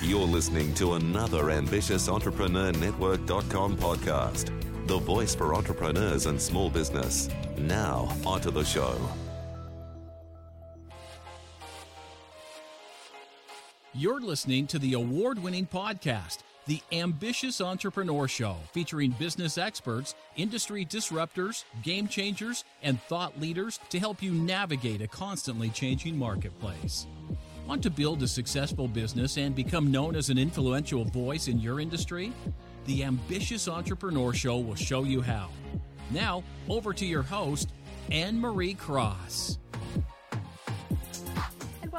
You're listening to another ambitious Entrepreneur Network.com podcast, the voice for entrepreneurs and small business. Now, onto the show. You're listening to the award winning podcast, The Ambitious Entrepreneur Show, featuring business experts, industry disruptors, game changers, and thought leaders to help you navigate a constantly changing marketplace. Want to build a successful business and become known as an influential voice in your industry? The Ambitious Entrepreneur Show will show you how. Now, over to your host, Anne Marie Cross.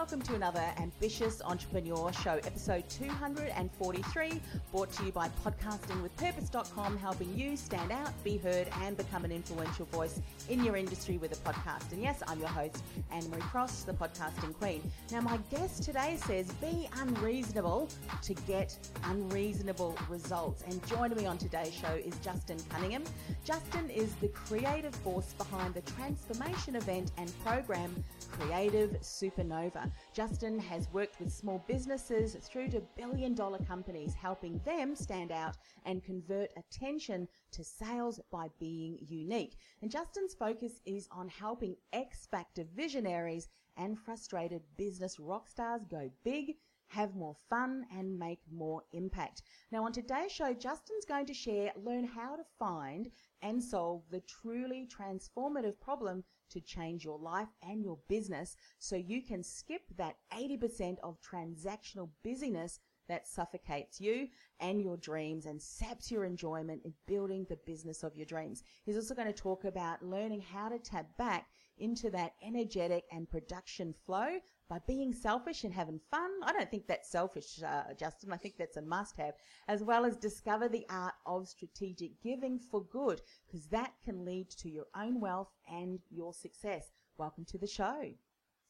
Welcome to another Ambitious Entrepreneur Show, episode 243, brought to you by podcastingwithpurpose.com, helping you stand out, be heard, and become an influential voice in your industry with a podcast. And yes, I'm your host, Anne Marie Cross, the podcasting queen. Now, my guest today says, be unreasonable to get unreasonable results. And joining me on today's show is Justin Cunningham. Justin is the creative force behind the transformation event and program Creative Supernova. Justin has worked with small businesses through to billion dollar companies, helping them stand out and convert attention to sales by being unique. And Justin's focus is on helping X Factor visionaries and frustrated business rock stars go big have more fun and make more impact. Now, on today's show, Justin's going to share, learn how to find and solve the truly transformative problem to change your life and your business so you can skip that 80% of transactional busyness that suffocates you and your dreams and saps your enjoyment in building the business of your dreams. He's also going to talk about learning how to tap back into that energetic and production flow by being selfish and having fun. I don't think that's selfish, uh, Justin. I think that's a must have, as well as discover the art of strategic giving for good, because that can lead to your own wealth and your success. Welcome to the show.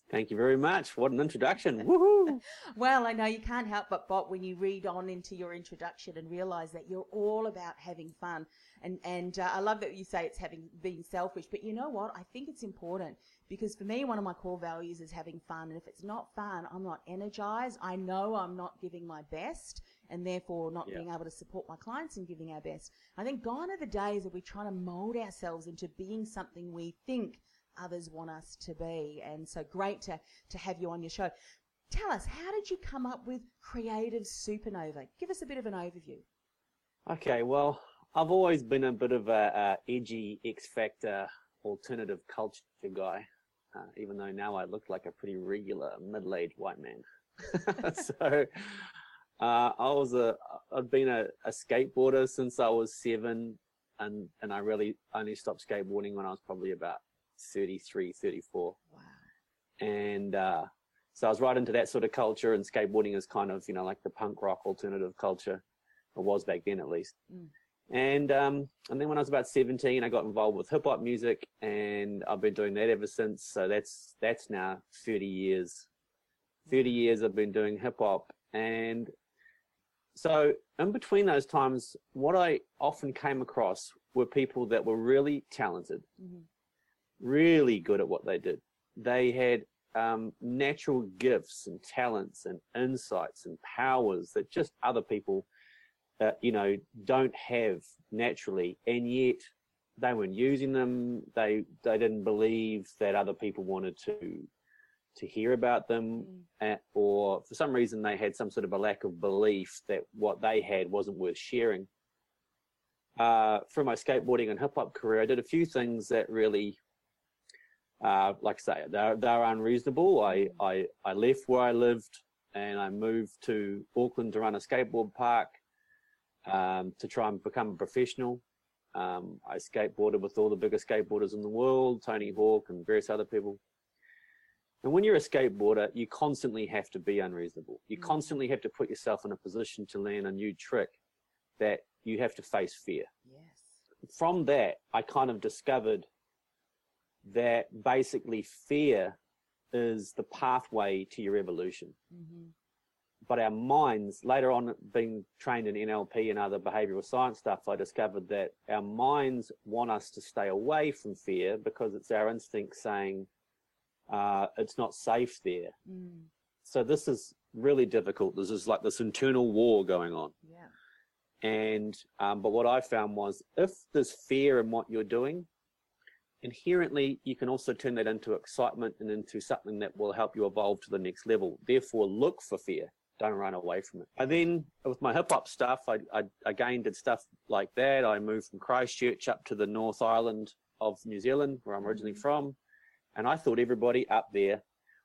Thank you very much. What an introduction. Woohoo! Well, I know you can't help but bot when you read on into your introduction and realize that you're all about having fun. And, and uh, I love that you say it's having being selfish, but you know what? I think it's important because for me, one of my core values is having fun. And if it's not fun, I'm not energized. I know I'm not giving my best and therefore not Yeah. being able to support my clients in giving our best. I think gone are the days that we're trying to mold ourselves into being something we think others want us to be. And so great to, to have you on your show. Tell us, how did you come up with Creative Supernova? Give us a bit of an overview. Okay, well, I've always been a bit of a, a edgy X Factor alternative culture guy, uh, even though now I look like a pretty regular middle-aged white man. so uh, I was a, I've been a, a skateboarder since I was seven, and and I really only stopped skateboarding when I was probably about 33, 34. Wow. and uh, so I was right into that sort of culture. And skateboarding is kind of you know like the punk rock alternative culture, It was back then at least. Mm. And um, and then when I was about seventeen, I got involved with hip hop music, and I've been doing that ever since. So that's that's now thirty years. Thirty years I've been doing hip hop, and so in between those times, what I often came across were people that were really talented, Mhm. Really good at what they did. They had um, natural gifts and talents and insights and powers that just other people, uh, you know, don't have naturally, and yet they weren't using them. They they didn't believe that other people wanted to to hear about them, uh, or for some reason they had some sort of a lack of belief that what they had wasn't worth sharing. Uh, through my skateboarding and hip hop career, I did a few things that really uh, like I say, they're, they're unreasonable. I, I, I left where I lived and I moved to Auckland to run a skateboard park um, to try and become a professional. Um, I skateboarded with all the biggest skateboarders in the world, Tony Hawk and various other people. And when you're a skateboarder, you constantly have to be unreasonable. You Mm. constantly have to put yourself in a position to learn a new trick that you have to face fear. Yes. From that, I kind of discovered that basically fear is the pathway to your evolution. Mm-hmm. But our minds, later on being trained in NLP and other behavioral science stuff, I discovered that our minds want us to stay away from fear because it's our instinct saying uh, it's not safe there. Mm. So this is really difficult. This is like this internal war going on. Yeah. And um, but what I found was if there's fear in what you're doing, inherently you can also turn that into excitement and into something that will help you evolve to the next level. Therefore, look for fear. Don't run away from it. And then with my hip hop stuff, I, I again did stuff like that. I moved from Christchurch up to the North Island of New Zealand, where I'm originally from, and I thought everybody up there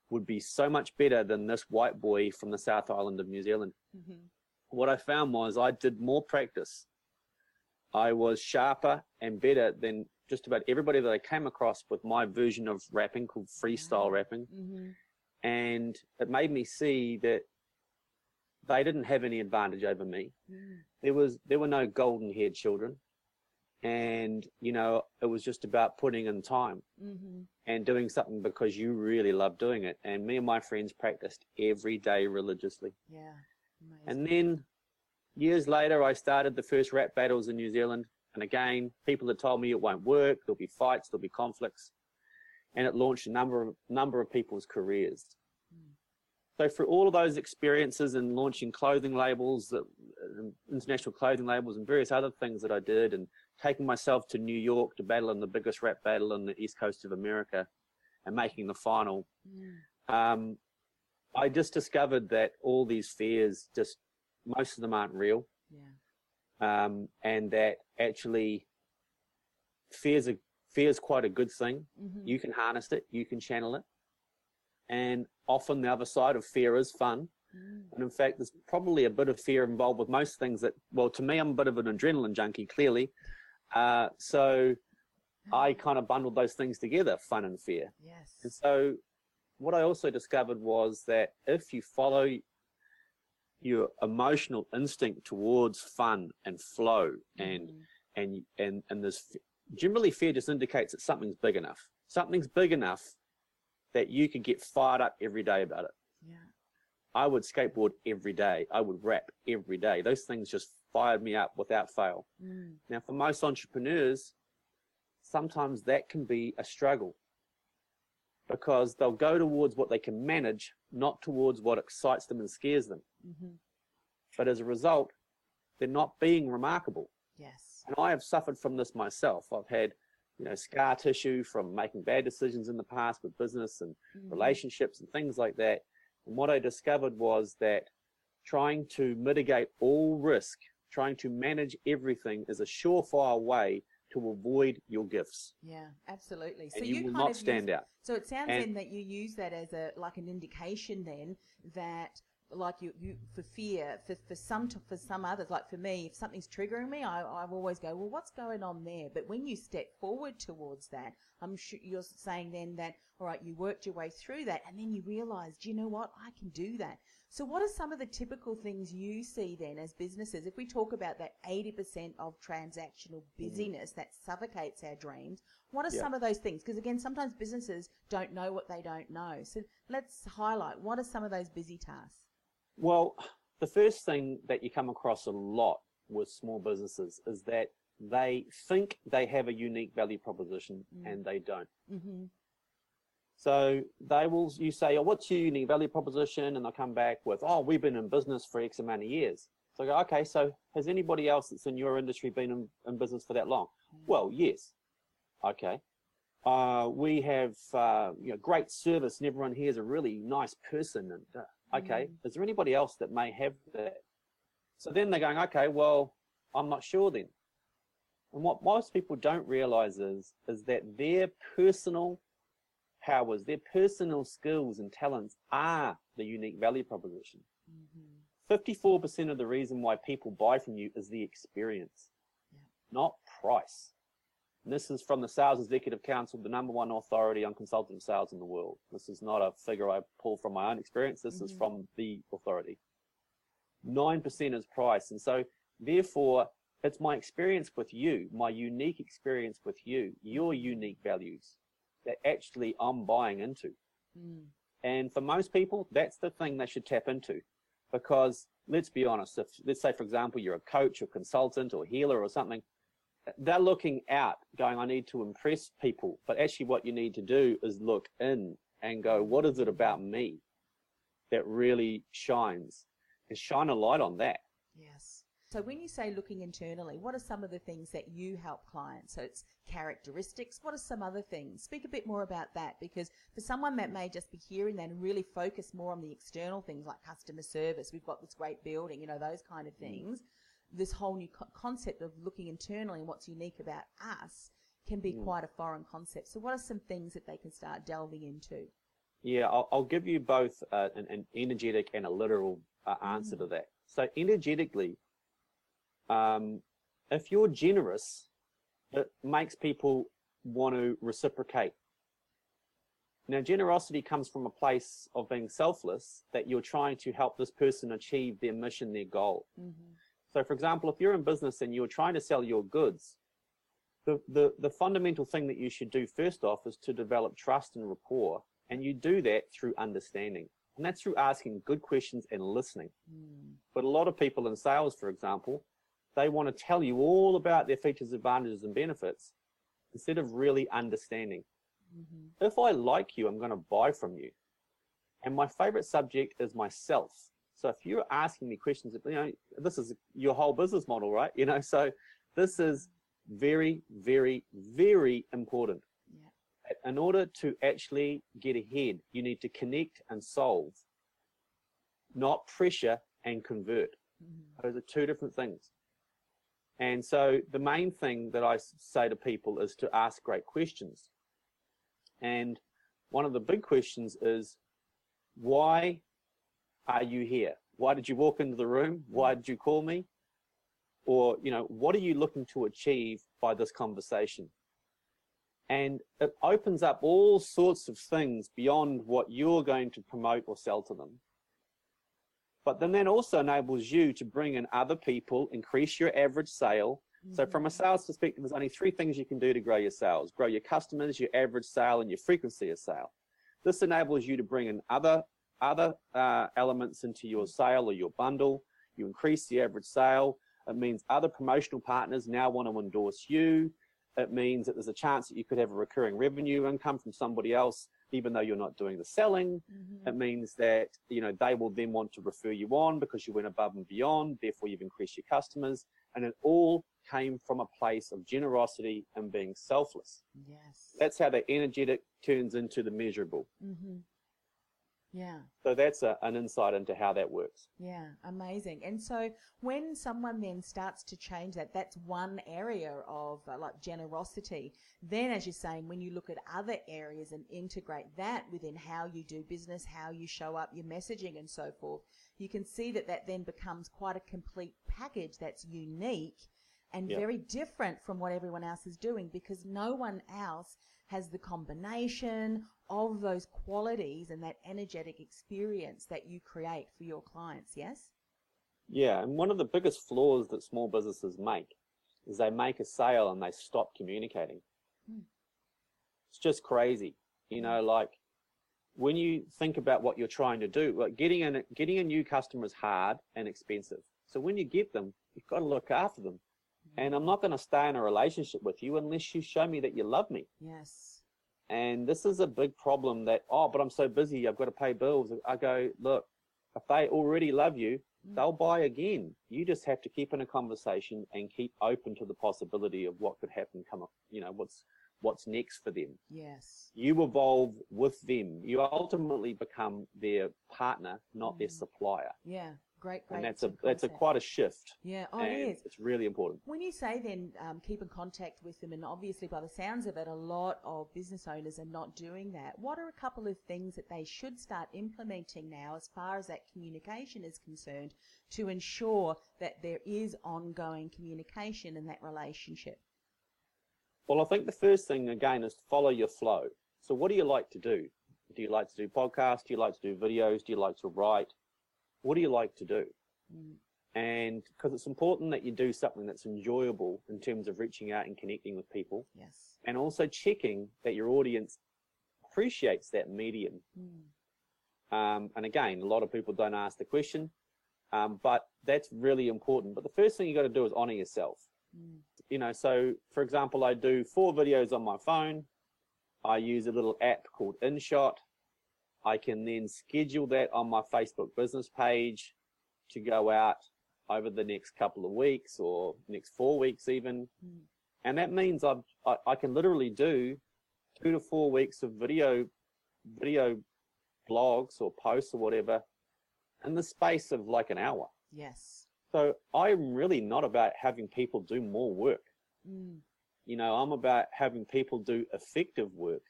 would be so much better than this white boy from the South Island of New Zealand Mm-hmm. what I found was I did more practice. I was sharper and better than just about everybody that I came across with my version of rapping called freestyle rapping. Mm-hmm. And it made me see that they didn't have any advantage over me. Mm. There was there were no golden haired children. And, you know, it was just about putting in time Mm-hmm. and doing something because you really love doing it. And me and my friends practiced every day religiously. Yeah. Amazing. And then years later, I started the first rap battles in New Zealand. And again, people had told me it won't work. There'll be fights, there'll be conflicts. And it launched a number of, number of people's careers. So through all of those experiences and launching clothing labels, uh, international clothing labels and various other things that I did and taking myself to New York to battle in the biggest rap battle on the East Coast of America and making the final, Mm. um, I just discovered that all these fears, just most of them aren't real, Yeah. Um, and that actually fear's a fear's quite a good thing. Mm-hmm. You can harness it, you can channel it, and often the other side of fear is fun. Mm. And in fact, there's probably a bit of fear involved with most things that, well, to me, I'm a bit of an adrenaline junkie, clearly. Uh, so I kind of bundled those things together, fun and fear. Yes. And so what I also discovered was that if you follow your emotional instinct towards fun and flow and Mhm. and and and there's generally fear just indicates that something's big enough something's big enough that you could get fired up every day about it Yeah. i would skateboard every day i would rap every day those things just fired me up without fail Mm. now for most entrepreneurs sometimes that can be a struggle because they'll go towards what they can manage not towards what excites them and scares them Mm-hmm. but as a result they're not being remarkable Yes. and I have suffered from this myself. I've had, you know, scar tissue from making bad decisions in the past with business and Mhm. relationships and things like that. And what I discovered was that trying to mitigate all risk, trying to manage everything is a surefire way to avoid your gifts. Yeah, absolutely. So and you, will not stand use, out. So it sounds And- then that you use that as a like an indication then that like you, you for fear for, for some for some others like for me if something's triggering me I, I always go well what's going on there but when you step forward towards that I'm sure you're saying then that all right you worked your way through that and then you realize do you know what I can do that so what are some of the typical things you see then as businesses if we talk about that 80% of transactional mm. busyness that suffocates our dreams what are Yeah. some of those things? Because again, sometimes businesses don't know what they don't know. So let's highlight what are some of those busy tasks? Well, the first thing that you come across a lot with small businesses is that they think they have a unique value proposition Mm. and they don't. Mm-hmm. So they will, you say, oh, what's your unique value proposition? And they'll come back with, oh, we've been in business for X amount of years. So I go, okay, so has anybody else that's in your industry been in, in business for that long? Well, yes. Okay. Uh, we have, uh, you know, great service and everyone here is a really nice person. And, uh, okay, is there anybody else that may have that? So then they're going, okay, well, I'm not sure then. And what most people don't realize is, is that their personal powers, their personal skills and talents are the unique value proposition. Mm-hmm. 54% of the reason why people buy from you is the experience, Yeah. not price. And this is from the Sales Executive Council, the number one authority on consultative sales in the world. This is not a figure I pull from my own experience. This mm-hmm. is from the authority. 9% is price. And so therefore, it's my experience with you, my unique experience with you, your unique values that actually I'm buying into. Mm. And for most people, that's the thing they should tap into because let's be honest, if let's say, for example, you're a coach or consultant or healer or something, they're looking out going, I need to impress people. But actually what you need to do is look in and go, what is it about me that really shines? And shine a light on that. Yes. So when you say looking internally, what are some of the things that you help clients? So it's characteristics. What are some other things? Speak a bit more about that because for someone that may just be hearing that and really focus more on the external things like customer service, we've got this great building, you know, those kind of mm. things. This whole new co- concept of looking internally and what's unique about us can be mm. quite a foreign concept. So what are some things that they can start delving into? Yeah, I'll, I'll give you both uh, an, an, energetic and a literal uh, answer mm. to that. So energetically, um, if you're generous, it makes people want to reciprocate. Now, generosity comes from a place of being selfless, that you're trying to help this person achieve their mission, their goal. Mm-hmm. So, for example, if you're in business and you're trying to sell your goods, the, the, the fundamental thing that you should do first off is to develop trust and rapport. And you do that through understanding. And that's through asking good questions and listening. Mm. But a lot of people in sales, for example, they want to tell you all about their features, advantages, and benefits instead of really understanding. Mm-hmm. If I like you, I'm going to buy from you. And my favorite subject is myself. So if you're asking me questions, you know, this is your whole business model, right? You know, so this is very, very, very important. Yeah. In order to actually get ahead, you need to connect and solve, not pressure and convert. Mm-hmm. Those are two different things. And so the main thing that I say to people is to ask great questions. And one of the big questions is, why are you here? Why did you walk into the room? Why did you call me? Or, you know, what are you looking to achieve by this conversation? And it opens up all sorts of things beyond what you're going to promote or sell to them. But then that also enables you to bring in other people, increase your average sale. Mm-hmm. So from a sales perspective, there's only three things you can do to grow your sales. Grow your customers, your average sale, and your frequency of sale. This enables you to bring in other, other uh, elements into your sale or your bundle. You increase the average sale. It means other promotional partners now want to endorse you. It means that there's a chance that you could have a recurring revenue income from somebody else even though you're not doing the selling. Mm-hmm. It means that, you know, they will then want to refer you on because you went above and beyond. Therefore, you've increased your customers. And it all came from a place of generosity and being selfless. Yes. That's how the energetic turns into the measurable. Mm-hmm. Yeah. So that's a, an insight into how that works. Yeah, amazing. And so when someone then starts to change that, that's one area of uh, like generosity. Then, as you're saying, when you look at other areas and integrate that within how you do business, how you show up, your messaging, and so forth, you can see that that then becomes quite a complete package that's unique and yep. very different from what everyone else is doing because no one else has the combination of those qualities and that energetic experience that you create for your clients, yes? Yeah, and one of the biggest flaws that small businesses make is they make a sale and they stop communicating. Hmm. It's just crazy. You know, hmm. like when you think about what you're trying to do, like getting a, getting a new customer is hard and expensive. So when you get them, you've got to look after them. And I'm not going to stay in a relationship with you unless you show me that you love me. Yes. And this is a big problem that, oh, but I'm so busy, I've got to pay bills. I go, look, if they already love you, mm. they'll buy again. You just have to keep in a conversation and keep open to the possibility of what could happen come up, you know, what's what's next for them. Yes. You evolve with them. You ultimately become their partner, not mm. their supplier. Yeah. Great, great. And that's a that's a quite a shift. Yeah, oh, it is. It's really important. When you say then um, keep in contact with them, and obviously by the sounds of it, a lot of business owners are not doing that. What are a couple of things that they should start implementing now, as far as that communication is concerned, to ensure that there is ongoing communication in that relationship? Well, I think the first thing again is to follow your flow. So, what do you like to do? Do you like to do podcasts? Do you like to do videos? Do you like to write? What do you like to do? Mm. And because it's important that you do something that's enjoyable in terms of reaching out and connecting with people, Yes. and also checking that your audience appreciates that medium. Mm. Um, and again, a lot of people don't ask the question, um, but that's really important. But the first thing you got to do is honor yourself. Mm. You know, so for example, I do four videos on my phone. I use a little app called InShot. I can then schedule that on my Facebook business page to go out over the next couple of weeks or next four weeks even. Mm. And that means I've, I, I can literally do two to four weeks of video, video blogs or posts or whatever in the space of like an hour. Yes. So I'm really not about having people do more work. Mm. You know, I'm about having people do effective work.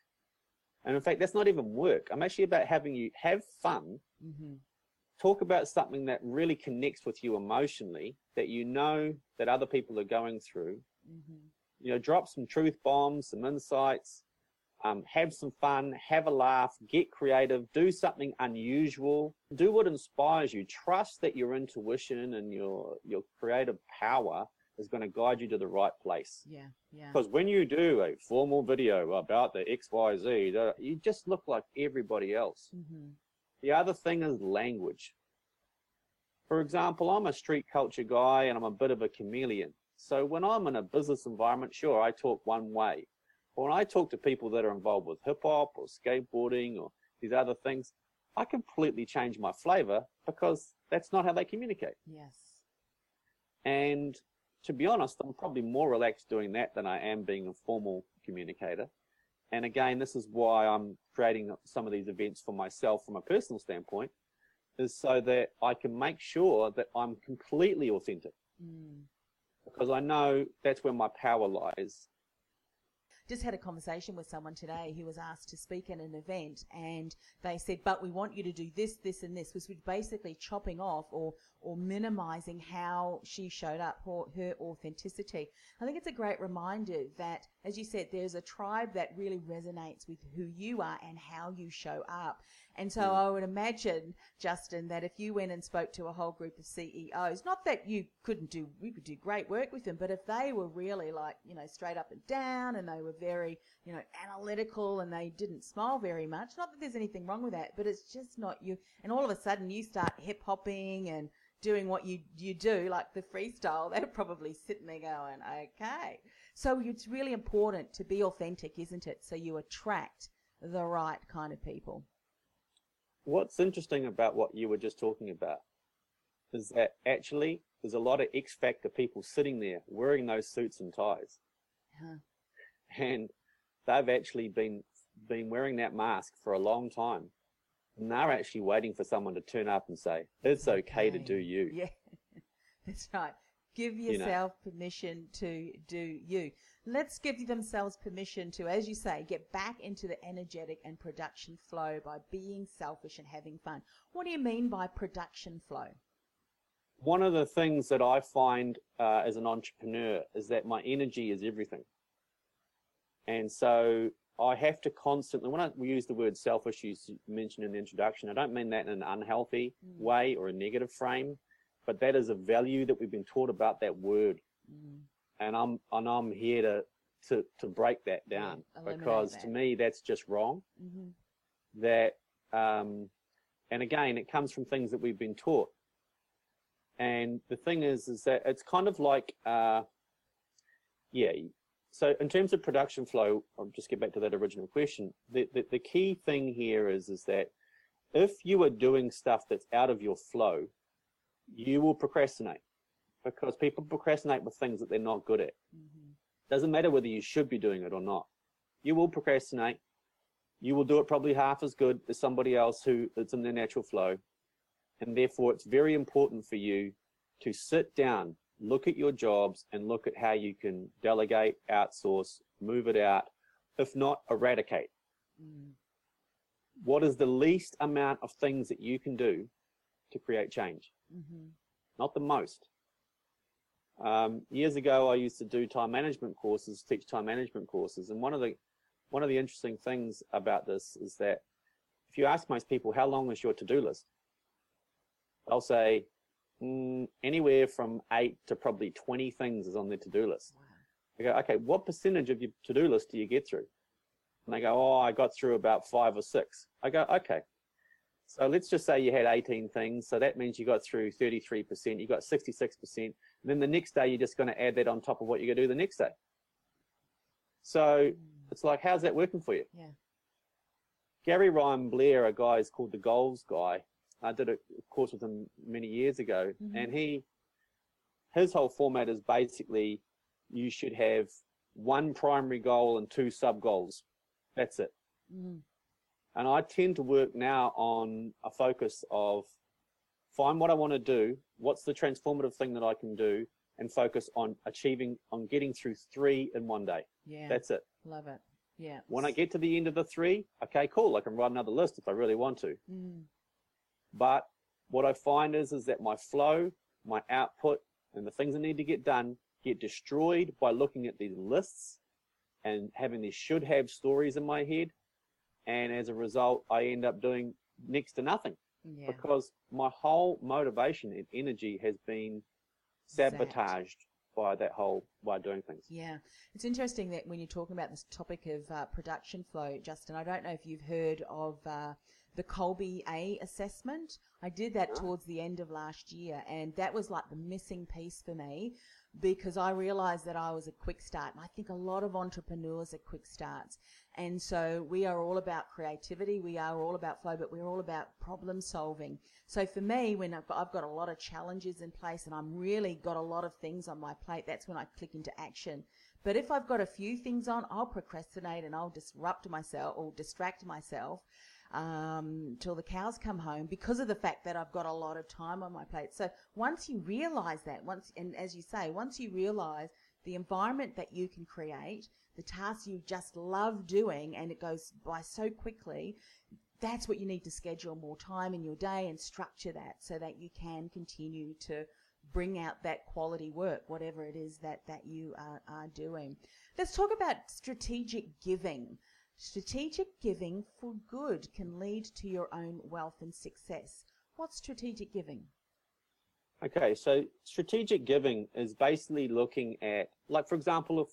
And in fact, that's not even work. I'm actually about having you have fun, Mm-hmm. talk about something that really connects with you emotionally, that you know that other people are going through. Mm-hmm. You know, drop some truth bombs, some insights, um, have some fun, have a laugh, get creative, do something unusual, do what inspires you. Trust that your intuition and your your creative power is going to guide you to the right place. Yeah. Yeah. Because when you do a formal video about the XYZ, you just look like everybody else. Mm-hmm. The other thing is language. For example, I'm a street culture guy and I'm a bit of a chameleon. So when I'm in a business environment, sure, I talk one way. But when I talk to people that are involved with hip hop or skateboarding or these other things, I completely change my flavor because that's not how they communicate. Yes. And to be honest, I'm probably more relaxed doing that than I am being a formal communicator. And again, this is why I'm creating some of these events for myself from a personal standpoint, is so that I can make sure that I'm completely authentic Mm. because I know that's where my power lies. Just had a conversation with someone today who was asked to speak at an event and they said but we want you to do this this and this which was basically chopping off or or minimizing how she showed up her, her authenticity. I think it's a great reminder that as you said there's a tribe that really resonates with who you are and how you show up. And so i would imagine justin that if you went and spoke to a whole group of ceos not that you couldn't do you could do great work with them but if they were really like you know straight up and down and they were very you know analytical and they didn't smile very much not that there's anything wrong with that but it's just not you. And all of a sudden you start hip hopping and doing what you you do like the freestyle they're probably sitting there going okay so it's really important to be authentic isn't it so you attract the right kind of people What's interesting about what you were just talking about is that actually there's a lot of X Factor people sitting there wearing those suits and ties. Huh. and they've actually been been wearing that mask for a long time. And they're actually waiting for someone to turn up and say, It's okay to do you. Yeah, that's right. Give You know. yourself permission to do you. Let's give themselves permission to, as you say, get back into the energetic and production flow by being selfish and having fun. What do you mean by production flow? One of the things that I find uh, as an entrepreneur is that my energy is everything. And so I have to constantly, when I use the word selfish, you mentioned in the introduction, I don't mean that in an unhealthy Mm. way or a negative frame, but that is a value that we've been taught about that word. Mm, and I'm and I'm here to to to break that down eliminate because to me that's just wrong. mhm, That um, and again, it comes from things that we've been taught. And the thing is, is that it's kind of like, uh, yeah. So in terms of production flow, I'll just get back to that original question. The, the the key thing here is is that if you are doing stuff that's out of your flow, you will procrastinate because people procrastinate with things that they're not good at. mhm. Doesn't matter whether you should be doing it or not. You will procrastinate. You will do it probably half as good as somebody else who it's in their natural flow. And therefore, it's very important for you to sit down, look at your jobs, and look at how you can delegate, outsource, move it out, if not eradicate. Mm, What is the least amount of things that you can do to create change? mhm. Not the most. Um, years ago, I used to do time management courses, teach time management courses, and one of the one of the interesting things about this is that if you ask most people how long is your to-do list, they'll say mm, anywhere from eight to probably 20 things is on their to-do list. Wow. I go, okay, what percentage of your to-do list do you get through? And they go, oh, I got through about five or six. I go, okay. So let's just say you had 18 things. So that means you got through 33%, you got 66%. And then the next day, you're just going to add that on top of what you're going to do the next day. So it's like, how's that working for you? Yeah. Gary Ryan Blair, a guy is called the Goals Guy. I did a course with him many years ago, Mhm. and he, his whole format is basically you should have one primary goal and two sub goals. That's it. Mm. And I tend to work now on a focus of find what I want to do, what's the transformative thing that I can do, and focus on achieving, on getting through three in one day. Yeah. That's it. Love it. Yeah. When I get to the end of the three, okay, cool. I can write another list if I really want to. Mm. But what I find is, is that my flow, my output, and the things that need to get done get destroyed by looking at these lists and having these should have stories in my head. And as a result, I end up doing next to nothing Yeah. because my whole motivation and energy has been Zapped. sabotaged by that whole way of doing things. Yeah, it's interesting that when you're talking about this topic of uh, production flow, Justin, I don't know if you've heard of uh, the Kolbe A assessment. I did that towards the end of last year, and that was like the missing piece for me because I realized that I was a quick start. And I think a lot of entrepreneurs are quick starts. And so we are all about creativity, we are all about flow, but we're all about problem solving. So for me, when I've got, I've got a lot of challenges in place and I'm really got a lot of things on my plate, that's when I click into action. But if I've got a few things on, I'll procrastinate and I'll disrupt myself or distract myself um, till the cows come home because of the fact that I've got a lot of time on my plate. So once you realize that, once and as you say, once you realize the environment that you can create, the tasks you just love doing, and it goes by so quickly, that's what you need to schedule more time in your day and structure that so that you can continue to bring out that quality work, whatever it is that, that you are, are doing. Let's talk about strategic giving. Strategic giving for good can lead to your own wealth and success. What's strategic giving? Okay, so strategic giving is basically looking at, like, for example, if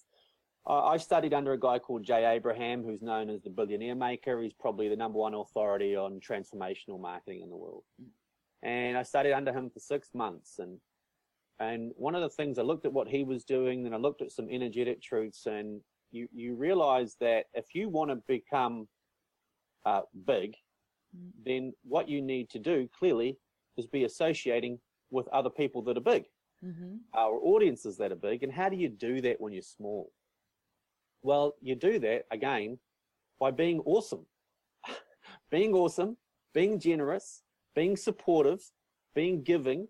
uh, I studied under a guy called Jay Abraham, who's known as the billionaire maker. He's probably the number one authority on transformational marketing in the world. And I studied under him for six months. And, and one of the things I looked at what he was doing, then I looked at some energetic truths and you, you realize that if you want to become uh, big, then what you need to do clearly is be associating with other people that are big, Mm-hmm. our audiences that are big. And how do you do that when you're small? Well, you do that again by being awesome. being awesome, being generous, being supportive, being giving.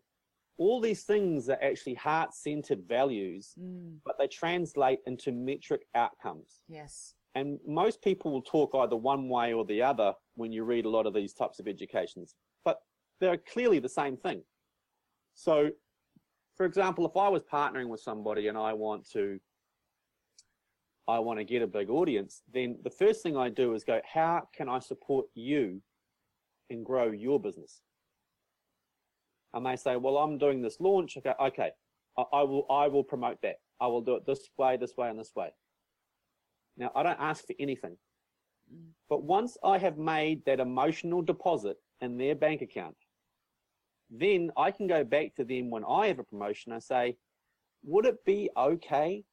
All these things are actually heart centered values, Mm, but they translate into metric outcomes. yes. And most people will talk either one way or the other when you read a lot of these types of educations, but they're clearly the same thing. So, for example, if I was partnering with somebody and I want to, I want to get a big audience, then the first thing I do is go, how can I support you and grow your business? And they say, well, I'm doing this launch. Okay, okay, I, I will, I will promote that. I will do it this way, this way, and this way. Now, I don't ask for anything. But once I have made that emotional deposit in their bank account, then I can go back to them when I have a promotion and say, would it be okay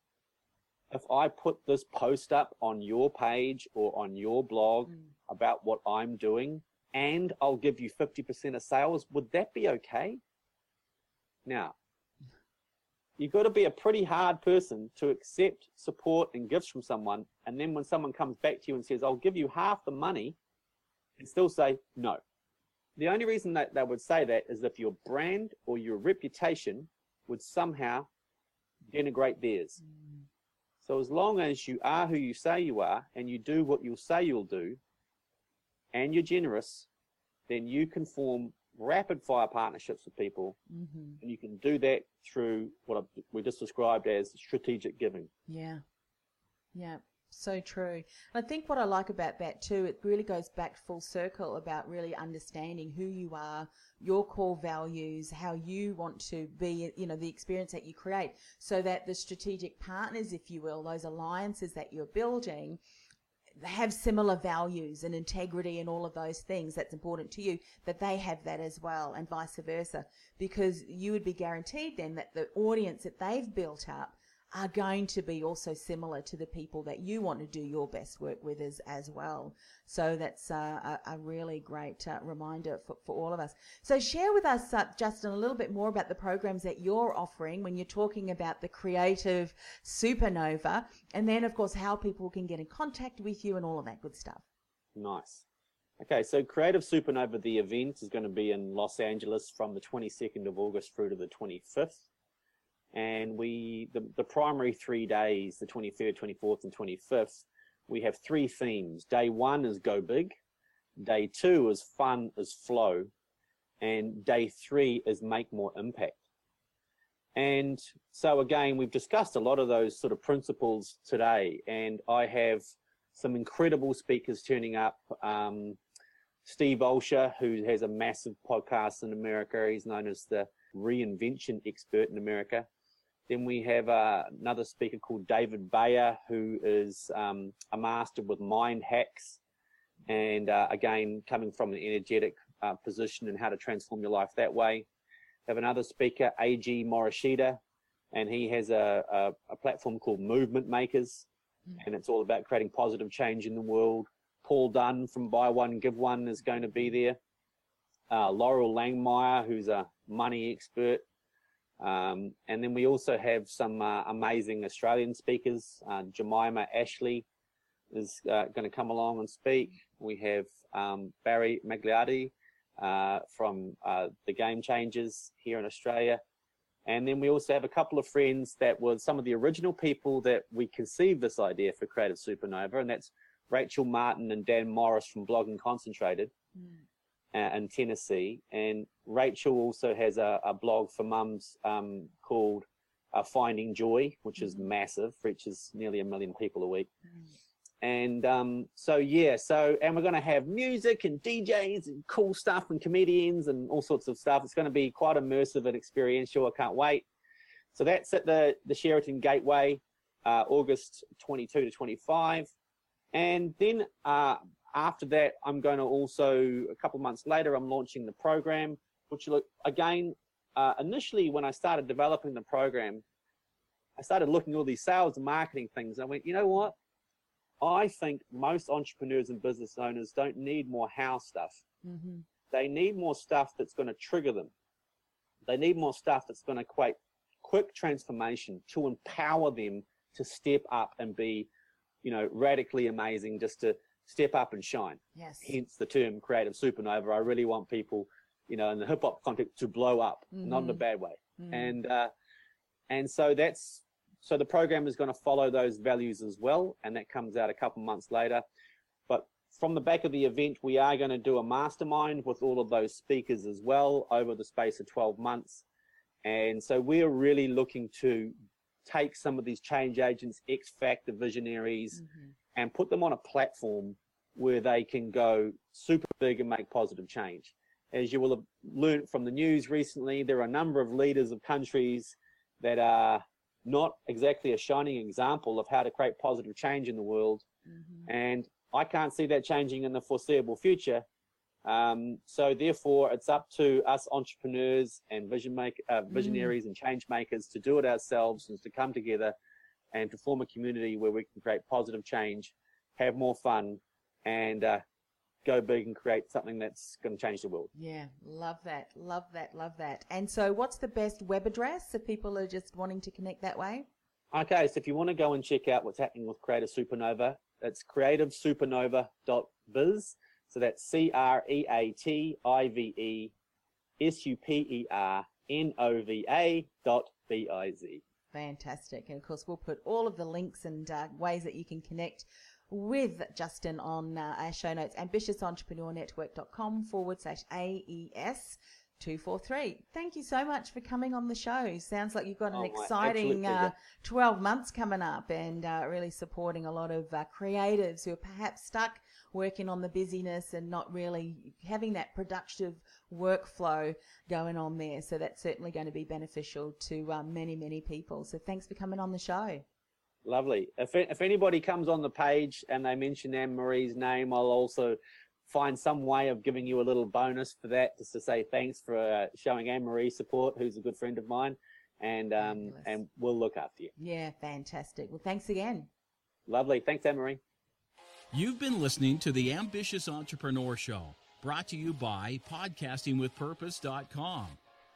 if I put this post up on your page or on your blog Mm. about what I'm doing and I'll give you 50% of sales? Would that be okay? Now, you've got to be a pretty hard person to accept support and gifts from someone. And then when someone comes back to you and says, I'll give you half the money, and still say no. The only reason that they would say that is if your brand or your reputation would somehow denigrate theirs. Mm, So as long as you are who you say you are and you do what you'll say you'll do and you're generous, then you can form rapid fire partnerships with people. Mm-hmm. And you can do that through what we just described as strategic giving. Yeah. Yeah. So true. I think what I like about that too, it really goes back full circle about really understanding who you are, your core values, how you want to be, you know, the experience that you create so that the strategic partners, if you will, those alliances that you're building, have similar values and integrity and all of those things that's important to you, that they have that as well and vice versa. Because you would be guaranteed then that the audience that they've built up are going to be also similar to the people that you want to do your best work with as, as well. So that's a, a, really great uh, reminder for, for all of us. So share with us, uh, Justin, a little bit more about the programs that you're offering when you're talking about the creative supernova, and then, of course, how people can get in contact with you and all of that good stuff. Nice. Okay, so Creative Supernova, the event is going to be in Los Angeles from the 22nd of August through to the 25th and we the, the primary three days the 23rd 24th and 25th we have three themes. Day one is go big. Day two is fun is flow. And day three is make more impact. And so again we've discussed a lot of those sort of principles today. And i have some incredible speakers turning up. Um, steve olsher who has a massive podcast in america. He's known as the reinvention expert in america then we have uh, another speaker called David Bayer, who is um, a master with mind hacks, and uh, again coming from an energetic uh, position and how to transform your life that way. We have another speaker, A.G. Morishita, and he has a, a, a platform called Movement Makers, mm. and it's all about creating positive change in the world. Paul Dunn from Buy One Give One is going to be there. Uh, Loral Langemeier, who's a money expert, um, and then we also have some uh, amazing Australian speakers. Uh, Jemima Ashley is uh, going to come along and speak. We have um, Barry Magliardi uh, from uh, the Game Changers here in Australia. And then we also have a couple of friends that were some of the original people that we conceived this idea for Creative Supernova, and that's Rachel Martin and Dan Morris from Blogging Concentrated. Mm uh, in Tennessee. And Rachel also has a, a blog for mums um, called uh, Finding Joy, which is mm-hmm. massive, reaches nearly a million people a week. Mm. And um, so, yeah, so, and we're going to have music and DJs and cool stuff and comedians and all sorts of stuff. It's going to be quite immersive and experiential. I can't wait. So that's at the, the Sheraton Gateway, uh, August 22 to 25. And then uh, after that, I'm going to also, a couple months later, I'm launching the program, which look, again, uh, initially when I started developing the program, I started looking at all these sales and marketing things. I went, you know what? I think most entrepreneurs and business owners don't need more how stuff. Mm-hmm. They need more stuff that's going to trigger them. They need more stuff that's going to create quick transformation to empower them to step up and be, you know, radically amazing, just to step up and shine. Yes. Hence the term creative supernova. I really want people, you know, in the hip hop context to blow up, mm-hmm. not in a mm-hmm. bad way. Mm-hmm. And, uh, and so that's, so the program is going to follow those values as well. And that comes out a couple months later. But from the back of the event, we are going to do a mastermind with all of those speakers as well over the space of 12 months. And so we're really looking to take some of these change agents, X factor visionaries, mm-hmm and put them on a platform where they can go super big and make positive change. As you will have learned from the news recently, there are a number of leaders of countries that are not exactly a shining example of how to create positive change in the world. Mm-hmm. And I can't see that changing in the foreseeable future. Um, so therefore, it's up to us entrepreneurs and vision make, uh, visionaries mm. and change makers to do it ourselves and to come together and to form a community where we can create positive change, have more fun, and uh, go big and create something that's going to change the world. Yeah, love that, love that, love that. And so, what's the best web address if people are just wanting to connect that way? Okay, so if you want to go and check out what's happening with Creative Supernova, it's creativesupernova.biz. So that's C R E A T I V E S U P E R N O V A dot B I Z. Fantastic. And of course, we'll put all of the links and uh, ways that you can connect with Justin on uh, our show notes, ambitiousentrepreneurnetwork.com forward slash AES. 243. Thank you so much for coming on the show. Sounds like you've got an Oh, exciting uh, 12 months coming up and uh, really supporting a lot of uh, creatives who are perhaps stuck working on the busyness and not really having that productive workflow going on there. So that's certainly going to be beneficial to uh, many, many people. So thanks for coming on the show. Lovely. If, if anybody comes on the page and they mention Anne Marie's name, I'll also find some way of giving you a little bonus for that, just to say thanks for uh, showing Anne Marie support, who's a good friend of mine, and um, and we'll look after you. Yeah, fantastic. Well, thanks again. Lovely. Thanks, Anne Marie. You've been listening to the Ambitious Entrepreneur Show, brought to you by podcastingwithpurpose.com.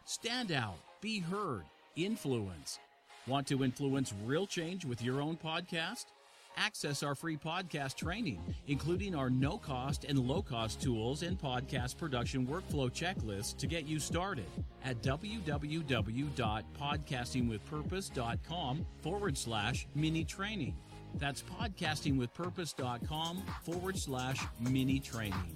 Stand out, be heard, influence. Want to influence real change with your own podcast? Access our free podcast training, including our no cost and low cost tools and podcast production workflow checklist to get you started at www.podcastingwithpurpose.com forward slash mini training. That's podcastingwithpurpose.com forward slash mini training.